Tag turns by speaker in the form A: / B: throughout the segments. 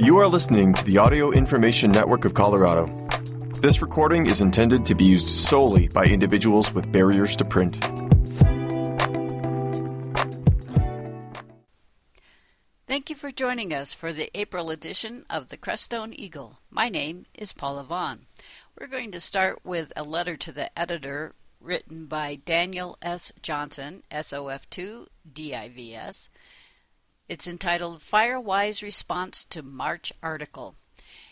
A: You are listening to the Audio Information Network of Colorado. This recording is intended to be used solely by individuals with barriers to print.
B: Thank you for joining us for the April edition of the Crestone Eagle. My name is Paula Vaughn. We're going to start with a letter to the editor written by Daniel S. Johnson, SOF2 DIVS. It's entitled Firewise Response to March Article.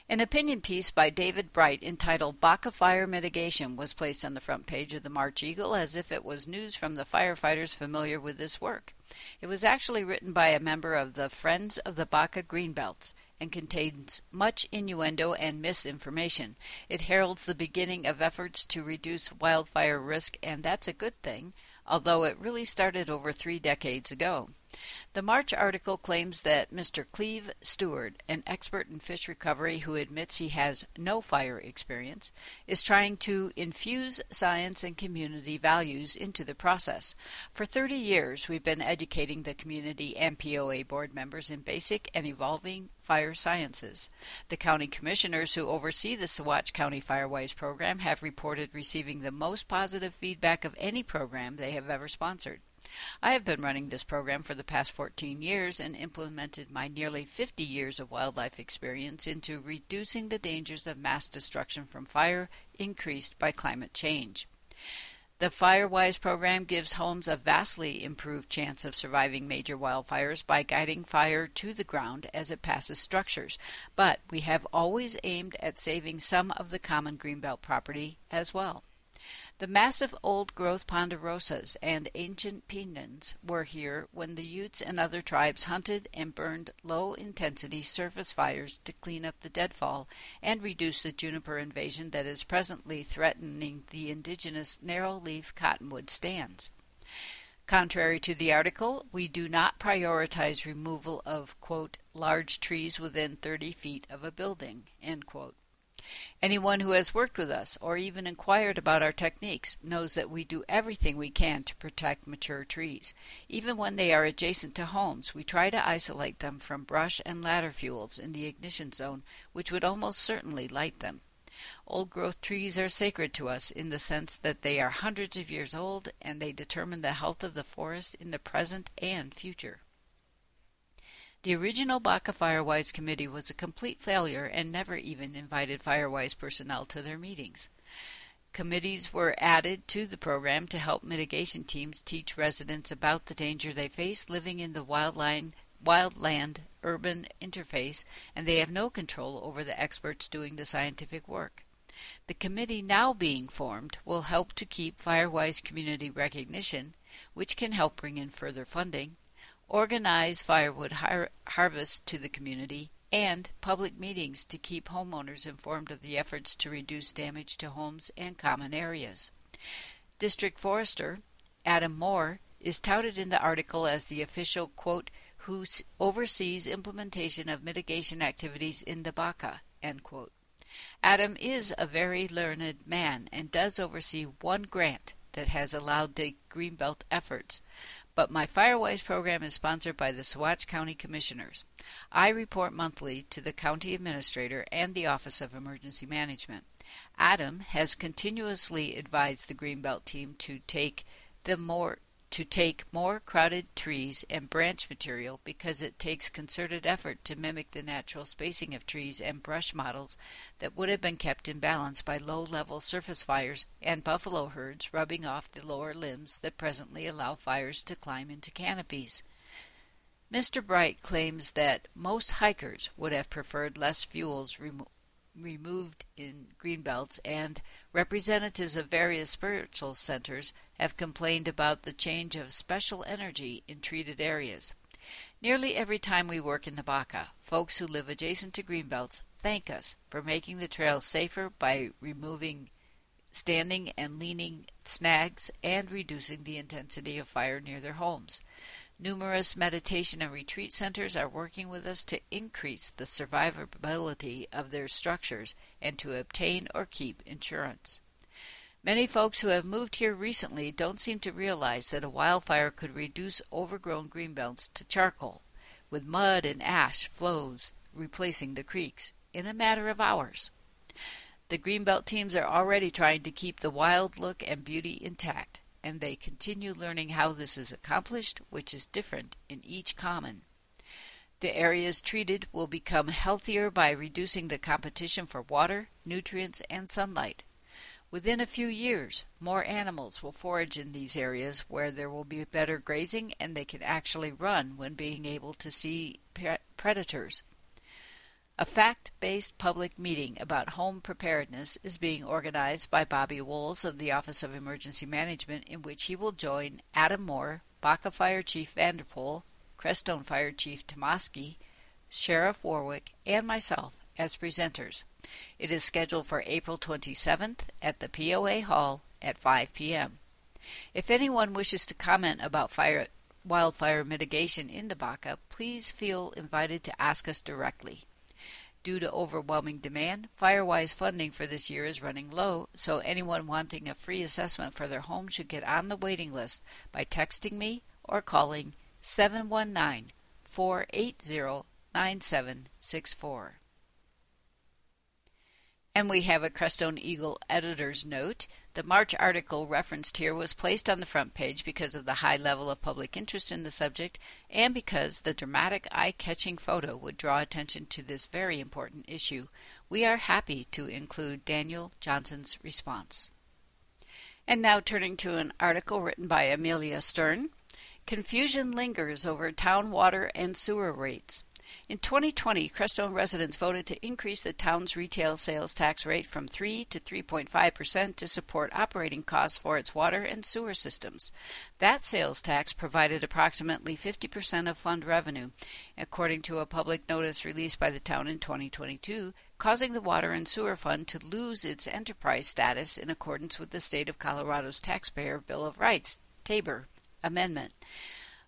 B: An opinion piece by David Bright entitled Baca Fire Mitigation was placed on the front page of the March Eagle as if it was news from the firefighters familiar with this work. It was actually written by a member of the Friends of the Baca Greenbelts and contains much innuendo and misinformation. It heralds the beginning of efforts to reduce wildfire risk, and that's a good thing, although it really started over three decades ago. The March article claims that Mr. Cleve Stewart, an expert in fish recovery who admits he has no fire experience, is trying to infuse science and community values into the process. For 30 years, we've been educating the community and POA board members in basic and evolving fire sciences. The county commissioners who oversee the Saguache County Firewise program have reported receiving the most positive feedback of any program they have ever sponsored. I have been running this program for the past 14 years and implemented my nearly 50 years of wildlife experience into reducing the dangers of mass destruction from fire increased by climate change. The Firewise program gives homes a vastly improved chance of surviving major wildfires by guiding fire to the ground as it passes structures, but we have always aimed at saving some of the common greenbelt property as well. The massive old growth ponderosas and ancient pinons were here when the Utes and other tribes hunted and burned low intensity surface fires to clean up the deadfall and reduce the juniper invasion that is presently threatening the indigenous narrow leaf cottonwood stands. Contrary to the article, we do not prioritize removal of, quote, large trees within 30 feet of a building, end quote. Anyone who has worked with us or even inquired about our techniques knows that we do everything we can to protect mature trees. Even when they are adjacent to homes, we try to isolate them from brush and ladder fuels in the ignition zone, which would almost certainly light them. Old growth trees are sacred to us in the sense that they are hundreds of years old and they determine the health of the forest in the present and future. The original Baca Firewise Committee was a complete failure and never even invited Firewise personnel to their meetings. Committees were added to the program to help mitigation teams teach residents about the danger they face living in the wildland, wildland urban interface, and they have no control over the experts doing the scientific work. The committee now being formed will help to keep Firewise community recognition, which can help bring in further funding, organize firewood har- harvest to the community, and public meetings to keep homeowners informed of the efforts to reduce damage to homes and common areas. District Forester Adam Moore is touted in the article as the official, quote, who oversees implementation of mitigation activities in the Baca, end quote. Adam is a very learned man and does oversee one grant that has allowed the Greenbelt efforts, but my Firewise program is sponsored by the Saguache County Commissioners. I report monthly to the County Administrator and the Office of Emergency Management. Adam has continuously advised the Greenbelt team to take the more to take more crowded trees and branch material because it takes concerted effort to mimic the natural spacing of trees and brush models that would have been kept in balance by low level surface fires and buffalo herds rubbing off the lower limbs that presently allow fires to climb into canopies. Mr. Bright claims that most hikers would have preferred less fuels remo- removed in greenbelts, and representatives of various spiritual centers have complained about the change of special energy in treated areas. Nearly every time we work in the Baca, folks who live adjacent to greenbelts thank us for making the trails safer by removing standing and leaning snags and reducing the intensity of fire near their homes. Numerous meditation and retreat centers are working with us to increase the survivability of their structures and to obtain or keep insurance. Many folks who have moved here recently don't seem to realize that a wildfire could reduce overgrown greenbelts to charcoal, with mud and ash flows replacing the creeks in a matter of hours. The Greenbelt teams are already trying to keep the wild look and beauty intact, and they continue learning how this is accomplished, which is different in each common. The areas treated will become healthier by reducing the competition for water, nutrients, and sunlight. Within a few years, more animals will forage in these areas where there will be better grazing and they can actually run when being able to see predators. A fact based public meeting about home preparedness is being organized by Bobby Woles of the Office of Emergency Management, in which he will join Adam Moore, Baca Fire Chief Vanderpool, Crestone Fire Chief Tomasky, Sheriff Warwick, and myself as presenters. It is scheduled for April 27th at the POA Hall at 5 p.m. If anyone wishes to comment about fire, wildfire mitigation in the Baca, please feel invited to ask us directly. Due to overwhelming demand, Firewise funding for this year is running low, so anyone wanting a free assessment for their home should get on the waiting list by texting me or calling 719 480 9764. And we have a Crestone Eagle editor's note. The March article referenced here was placed on the front page because of the high level of public interest in the subject and because the dramatic eye catching photo would draw attention to this very important issue. We are happy to include Daniel Johnson's response. And now turning to an article written by Amelia Stern. Confusion lingers over town water and sewer rates. In 2020, Crestone residents voted to increase the town's retail sales tax rate from 3 to 3.5 percent to support operating costs for its water and sewer systems. That sales tax provided approximately 50 percent of fund revenue, according to a public notice released by the town in 2022, causing the Water and Sewer Fund to lose its enterprise status in accordance with the State of Colorado's Taxpayer Bill of Rights, TABOR, amendment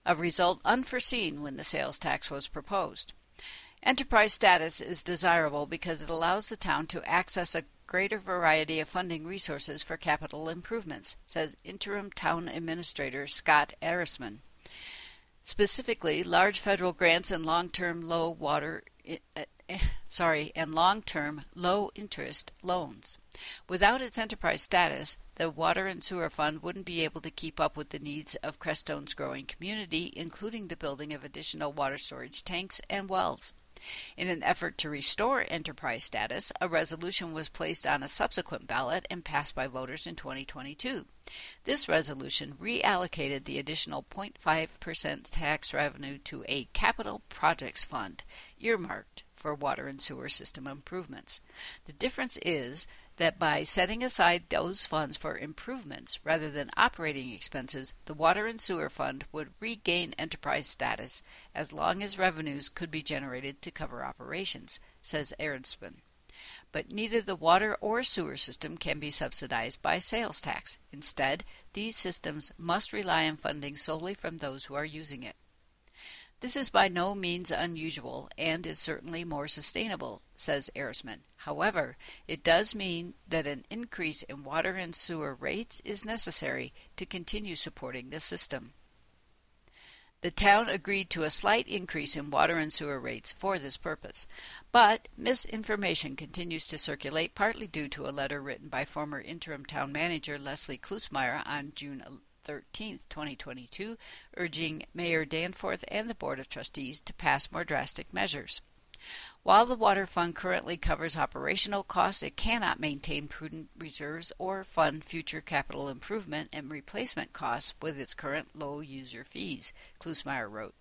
B: a result unforeseen when the sales tax was proposed. Enterprise status is desirable because it allows the town to access a greater variety of funding resources for capital improvements, says interim town administrator Scott Arisman. Specifically, large federal grants and long-term low water eh, eh, sorry, and long-term low interest loans. Without its enterprise status, the Water and Sewer Fund wouldn't be able to keep up with the needs of Crestone's growing community, including the building of additional water storage tanks and wells. In an effort to restore enterprise status, a resolution was placed on a subsequent ballot and passed by voters in 2022. This resolution reallocated the additional 0.5% tax revenue to a capital projects fund earmarked for water and sewer system improvements. The difference is that by setting aside those funds for improvements rather than operating expenses, the Water and Sewer Fund would regain enterprise status as long as revenues could be generated to cover operations, says Arisman. But neither the water or sewer system can be subsidized by sales tax. Instead, these systems must rely on funding solely from those who are using it. This is by no means unusual and is certainly more sustainable, says Arisman. However, it does mean that an increase in water and sewer rates is necessary to continue supporting the system. The town agreed to a slight increase in water and sewer rates for this purpose, but misinformation continues to circulate partly due to a letter written by former interim town manager Leslie Klusmeyer on June 13, 2022, urging Mayor Danforth and the Board of Trustees to pass more drastic measures. While the Water Fund currently covers operational costs, it cannot maintain prudent reserves or fund future capital improvement and replacement costs with its current low user fees, Klusmeyer wrote.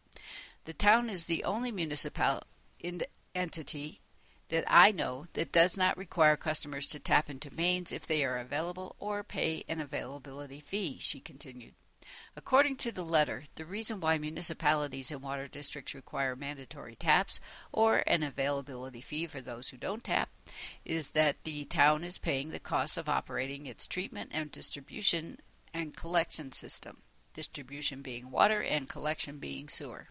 B: The town is the only municipal entity that I know that does not require customers to tap into mains if they are available or pay an availability fee, she continued. According to the letter, the reason why municipalities and water districts require mandatory taps or an availability fee for those who don't tap is that the town is paying the costs of operating its treatment and distribution and collection system, distribution being water and collection being sewer.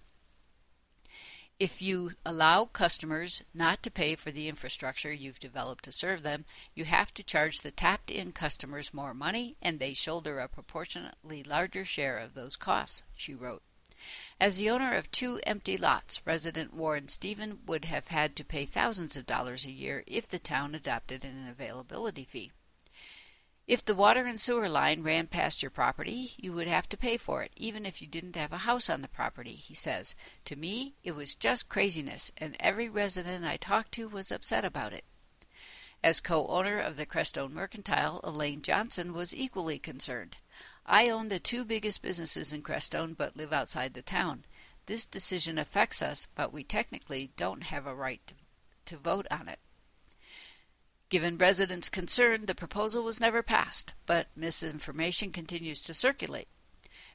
B: If you allow customers not to pay for the infrastructure you've developed to serve them, you have to charge the tapped in customers more money and they shoulder a proportionately larger share of those costs, she wrote. As the owner of two empty lots, resident Warren Stephen would have had to pay thousands of dollars a year if the town adopted an availability fee. If the water and sewer line ran past your property, you would have to pay for it, even if you didn't have a house on the property, he says. To me, it was just craziness, and every resident I talked to was upset about it. As co owner of the Crestone Mercantile, Elaine Johnson was equally concerned. I own the two biggest businesses in Crestone but live outside the town. This decision affects us, but we technically don't have a right to, to vote on it. Given residents' concern, the proposal was never passed, but misinformation continues to circulate.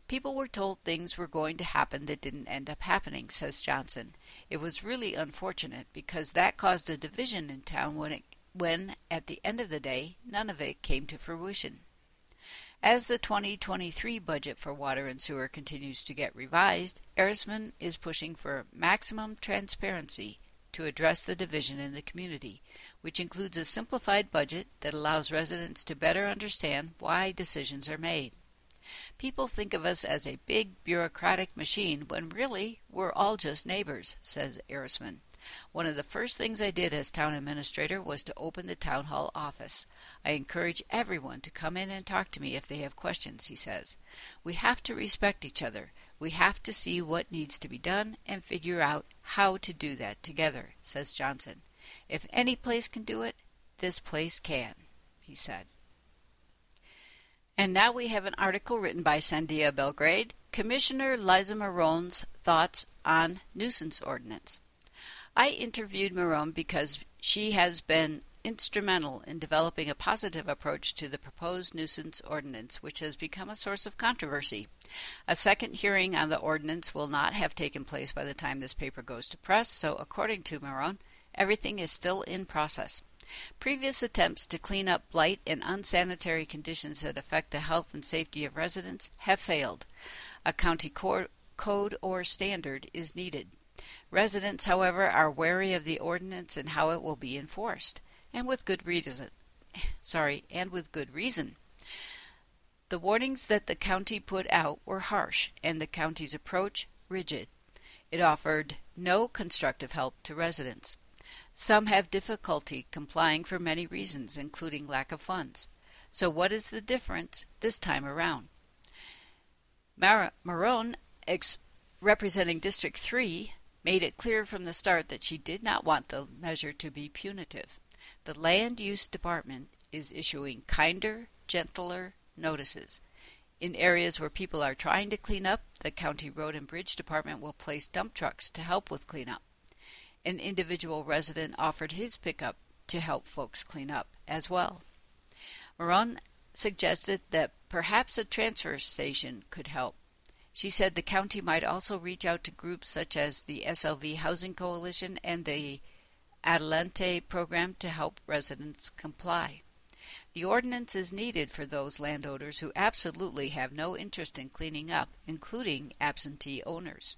B: People were told things were going to happen that didn't end up happening, says Johnson. It was really unfortunate because that caused a division in town when, it, when at the end of the day, none of it came to fruition. As the 2023 budget for water and sewer continues to get revised, Ehresmann is pushing for maximum transparency to address the division in the community, which includes a simplified budget that allows residents to better understand why decisions are made. People think of us as a big bureaucratic machine when really we're all just neighbors, says Ehresmann. One of the first things I did as town administrator was to open the town hall office. I encourage everyone to come in and talk to me if they have questions, he says. We have to respect each other. We have to see what needs to be done and figure out how to do that together, says Johnson. If any place can do it, this place can, he said. And now we have an article written by Sandia Belgrade, Commissioner Liza Marone's thoughts on nuisance ordinance. I interviewed Marone because she has been instrumental in developing a positive approach to the proposed nuisance ordinance, which has become a source of controversy. A second hearing on the ordinance will not have taken place by the time this paper goes to press, so according to Marrone, everything is still in process. Previous attempts to clean up blight and unsanitary conditions that affect the health and safety of residents have failed. A county code or standard is needed. Residents, however, are wary of the ordinance and how it will be enforced, and with good reason. Sorry, and with good reason. The warnings that the county put out were harsh, and the county's approach rigid. It offered no constructive help to residents. Some have difficulty complying for many reasons, including lack of funds. So, what is the difference this time around? Mar- Marrone, ex- representing District 3, made it clear from the start that she did not want the measure to be punitive. The Land Use Department is issuing kinder, gentler notices. In areas where people are trying to clean up, the County Road and Bridge Department will place dump trucks to help with cleanup. An individual resident offered his pickup to help folks clean up as well. Marrone suggested that perhaps a transfer station could help. She said the county might also reach out to groups such as the SLV Housing Coalition and the Adelante program to help residents comply. The ordinance is needed for those landowners who absolutely have no interest in cleaning up, including absentee owners.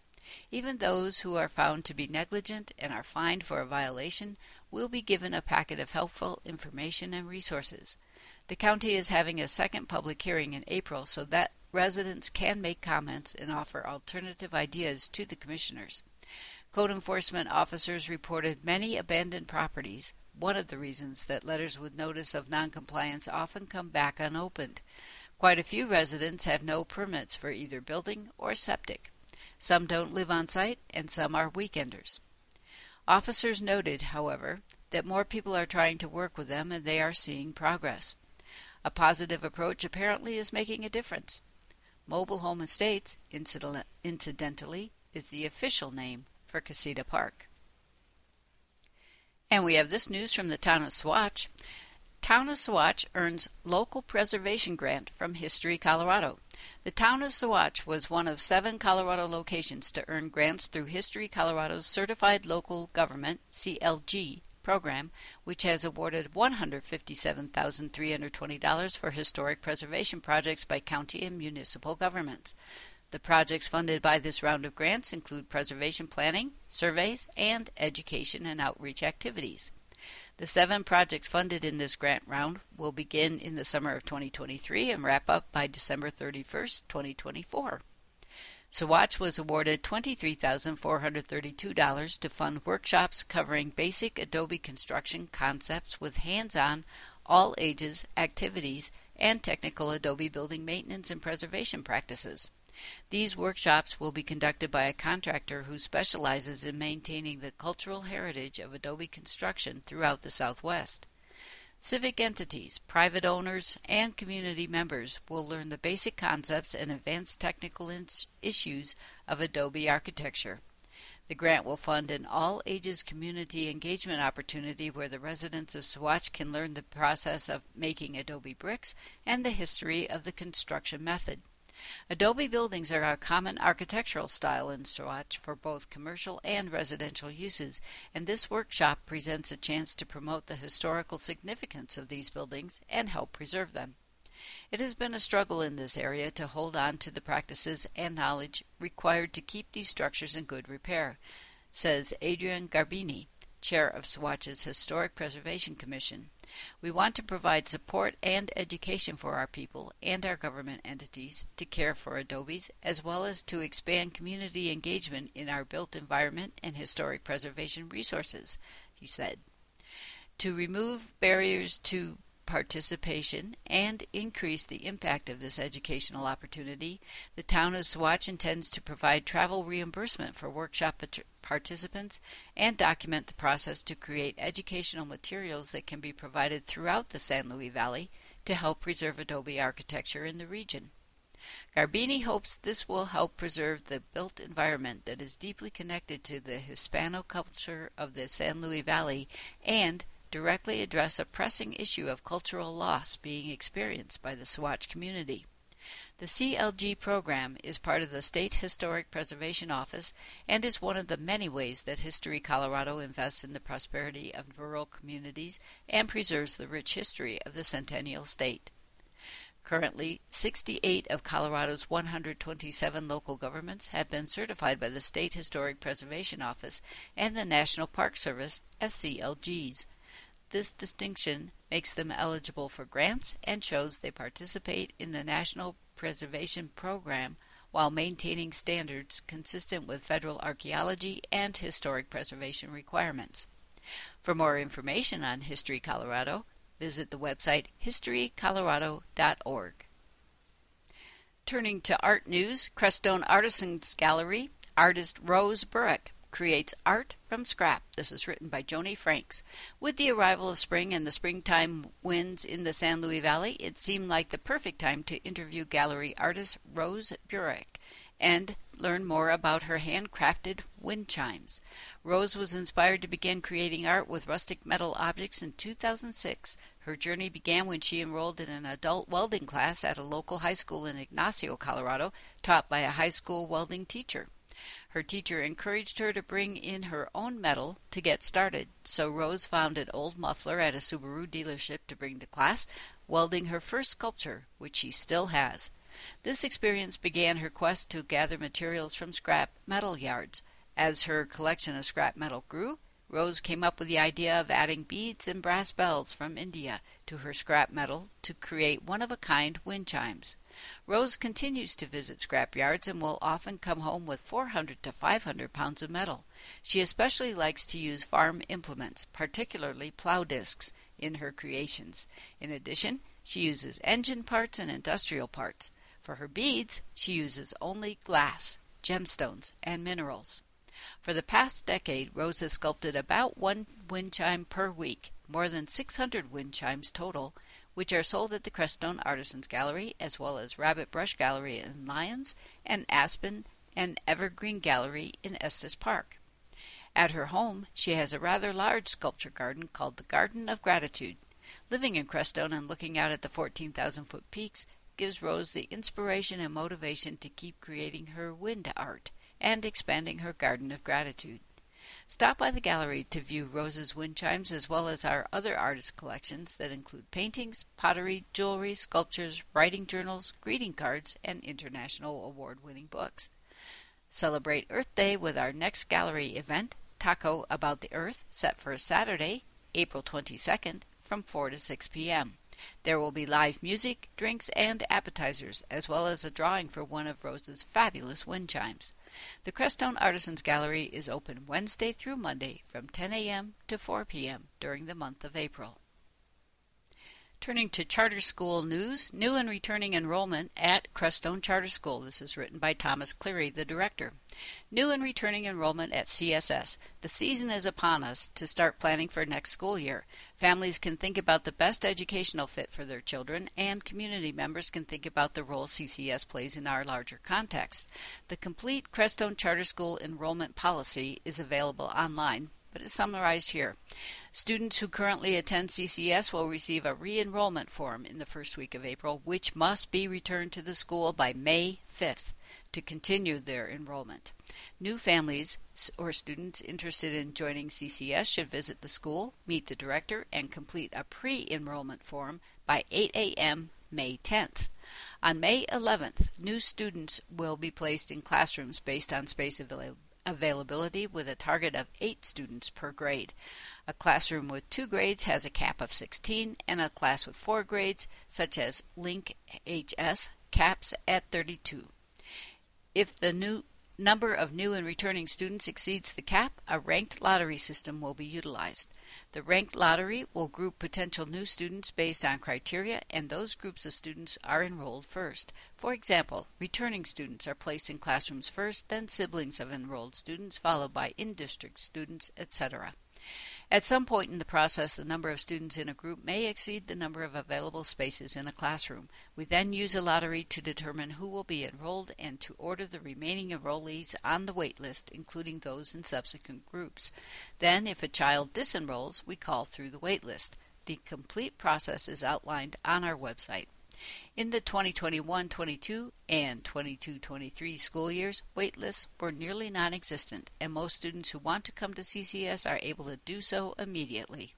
B: Even those who are found to be negligent and are fined for a violation will be given a packet of helpful information and resources. The county is having a second public hearing in April so that residents can make comments and offer alternative ideas to the commissioners. Code enforcement officers reported many abandoned properties, one of the reasons that letters with notice of noncompliance often come back unopened. Quite a few residents have no permits for either building or septic. Some don't live on site, and some are weekenders. Officers noted, however, that more people are trying to work with them and they are seeing progress. A positive approach apparently is making a difference. Mobile Home Estates, incidentally, is the official name for Casita Park. And we have this news from the town of Saguache. Town of Saguache earns local preservation grant from History Colorado. The town of Saguache was one of seven Colorado locations to earn grants through History Colorado's Certified Local Government (CLG) program, which has awarded $157,320 for historic preservation projects by county and municipal governments. The projects funded by this round of grants include preservation planning, surveys, and education and outreach activities. The seven projects funded in this grant round will begin in the summer of 2023 and wrap up by December 31st, 2024. Saguache was awarded $23,432 to fund workshops covering basic Adobe construction concepts with hands on, all ages activities and technical Adobe building maintenance and preservation practices. These workshops will be conducted by a contractor who specializes in maintaining the cultural heritage of Adobe construction throughout the Southwest. Civic entities, private owners, and community members will learn the basic concepts and advanced technical issues of Adobe architecture. The grant will fund an all ages community engagement opportunity where the residents of Saguache can learn the process of making Adobe bricks and the history of the construction method. Adobe buildings are a common architectural style in Saguache for both commercial and residential uses, and this workshop presents a chance to promote the historical significance of these buildings and help preserve them. It has been a struggle in this area to hold on to the practices and knowledge required to keep these structures in good repair, says Adrian Garbini, chair of Saguache's Historic Preservation Commission. We want to provide support and education for our people and our government entities to care for adobes, as well as to expand community engagement in our built environment and historic preservation resources, he said. To remove barriers to participation and increase the impact of this educational opportunity, the town of Saguache intends to provide travel reimbursement for workshop participants and document the process to create educational materials that can be provided throughout the San Luis Valley to help preserve Adobe architecture in the region. Garbini hopes this will help preserve the built environment that is deeply connected to the Hispano culture of the San Luis Valley and directly address a pressing issue of cultural loss being experienced by the Saguache community. The CLG program is part of the State Historic Preservation Office and is one of the many ways that History Colorado invests in the prosperity of rural communities and preserves the rich history of the Centennial State. Currently, 68 of Colorado's 127 local governments have been certified by the State Historic Preservation Office and the National Park Service as CLGs. This distinction makes them eligible for grants and shows they participate in the National Preservation Program while maintaining standards consistent with federal archaeology and historic preservation requirements. For more information on History Colorado, visit the website historycolorado.org. Turning to art news, Crestone Artisans Gallery artist Rose Burek creates art from scrap. This is written by Joni Franks. With the arrival of spring and the springtime winds in the San Luis Valley, it seemed like the perfect time to interview gallery artist Rose Burek and learn more about her handcrafted wind chimes. Rose was inspired to begin creating art with rustic metal objects in 2006. Her journey began when she enrolled in an adult welding class at a local high school in Ignacio, Colorado, taught by a high school welding teacher. Her teacher encouraged her to bring in her own metal to get started, so Rose found an old muffler at a Subaru dealership to bring to class, welding her first sculpture, which she still has. This experience began her quest to gather materials from scrap metal yards. As her collection of scrap metal grew, Rose came up with the idea of adding beads and brass bells from India to her scrap metal to create one of a kind wind chimes. Rose continues to visit scrap yards and will often come home with 400 to 500 pounds of metal. She especially likes to use farm implements, particularly plow discs, in her creations. In addition, she uses engine parts and industrial parts. For her beads, she uses only glass, gemstones, and minerals. For the past decade, Rose has sculpted about one wind chime per week, more than 600 wind chimes total, which are sold at the Crestone Artisans Gallery, as well as Rabbit Brush Gallery in Lyons, and Aspen and Evergreen Gallery in Estes Park. At her home, she has a rather large sculpture garden called the Garden of Gratitude. Living in Crestone and looking out at the 14,000 foot peaks gives Rose the inspiration and motivation to keep creating her wind art and expanding her Garden of Gratitude. Stop by the gallery to view Rose's wind chimes as well as our other artist collections that include paintings, pottery, jewelry, sculptures, writing journals, greeting cards, and international award winning books. Celebrate Earth Day with our next gallery event, Taco About the Earth, set for Saturday, April 22nd from 4 to 6 p.m. There will be live music, drinks, and appetizers, as well as a drawing for one of Rose's fabulous wind chimes. The Crestone Artisans Gallery is open Wednesday through Monday from 10 a.m. to 4 p.m. during the month of April. Turning to charter school news, new and returning enrollment at Crestone Charter School. This is written by Thomas Cleary, the director. New and returning enrollment at CSS. The season is upon us to start planning for next school year. Families can think about the best educational fit for their children, and community members can think about the role CCS plays in our larger context. The complete Crestone Charter School enrollment policy is available online but is summarized here. Students who currently attend CCS will receive a re enrollment form in the first week of April, which must be returned to the school by May 5th to continue their enrollment. New families or students interested in joining CCS should visit the school, meet the director, and complete a pre enrollment form by 8 a.m. May 10th. On May 11th, new students will be placed in classrooms based on space availability availability with a target of 8 students per grade. A classroom with 2 grades has a cap of 16, and a class with 4 grades, such as Link HS, caps at 32. If the new number of new and returning students exceeds the cap, a ranked lottery system will be utilized. The ranked lottery will group potential new students based on criteria, and those groups of students are enrolled first. For example, returning students are placed in classrooms first, then siblings of enrolled students, followed by in district students, etc. At some point in the process, the number of students in a group may exceed the number of available spaces in a classroom. We then use a lottery to determine who will be enrolled and to order the remaining enrollees on the wait list, including those in subsequent groups. Then, if a child disenrolls, we call through the wait list. The complete process is outlined on our website. In the 2021-22 and 22-23 school years, waitlists were nearly non-existent, and most students who want to come to CCS are able to do so immediately.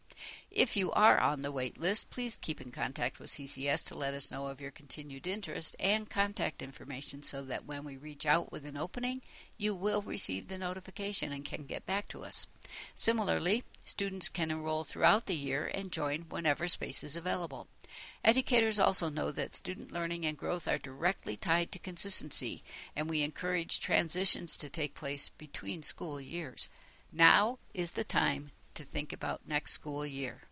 B: If you are on the wait list, please keep in contact with CCS to let us know of your continued interest and contact information so that when we reach out with an opening, you will receive the notification and can get back to us. Similarly, students can enroll throughout the year and join whenever space is available. Educators also know that student learning and growth are directly tied to consistency, and we encourage transitions to take place between school years. Now is the time to think about next school year.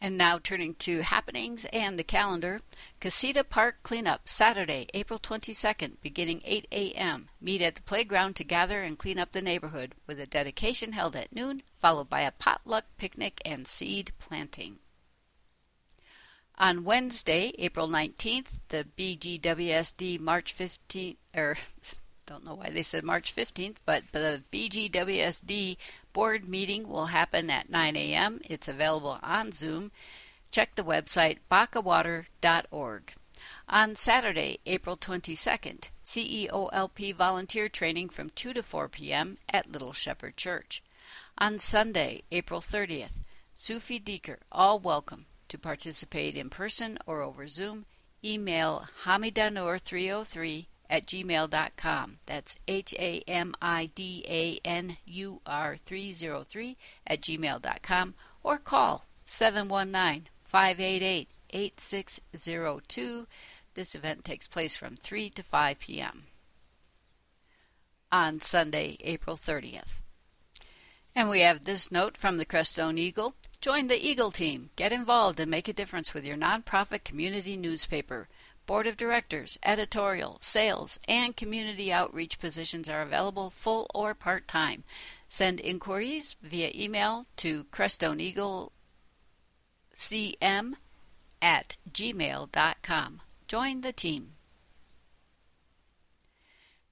B: And now turning to happenings and the calendar. Casita Park Cleanup, Saturday, April 22nd, beginning 8 a.m. Meet at the playground to gather and clean up the neighborhood, with a dedication held at noon, followed by a potluck picnic and seed planting. On Wednesday, April 19th, the BGWSD March 15th, or don't know why they said March 15th, but the BGWSD board meeting will happen at 9 a.m. It's available on Zoom. Check the website bacawater.org. On Saturday, April 22nd, CEOLP volunteer training from 2 to 4 p.m. at Little Shepherd Church. On Sunday, April 30th, Sufi Dhikr, all welcome to participate in person or over Zoom, email hamidanur303 at gmail.com. That's H A M I D A N U R 303 at gmail.com or call 719 588 8602. This event takes place from 3 to 5 p.m. on Sunday, April 30th. And we have this note from the Crestone Eagle. Join the Eagle team. Get involved and make a difference with your nonprofit community newspaper. Board of Directors, editorial, sales, and community outreach positions are available full or part time. Send inquiries via email to crestoneaglecm at gmail.com. Join the team.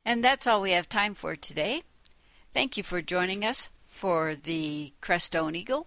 B: And that's all we have time for today. Thank you for joining us for the Crestone Eagle.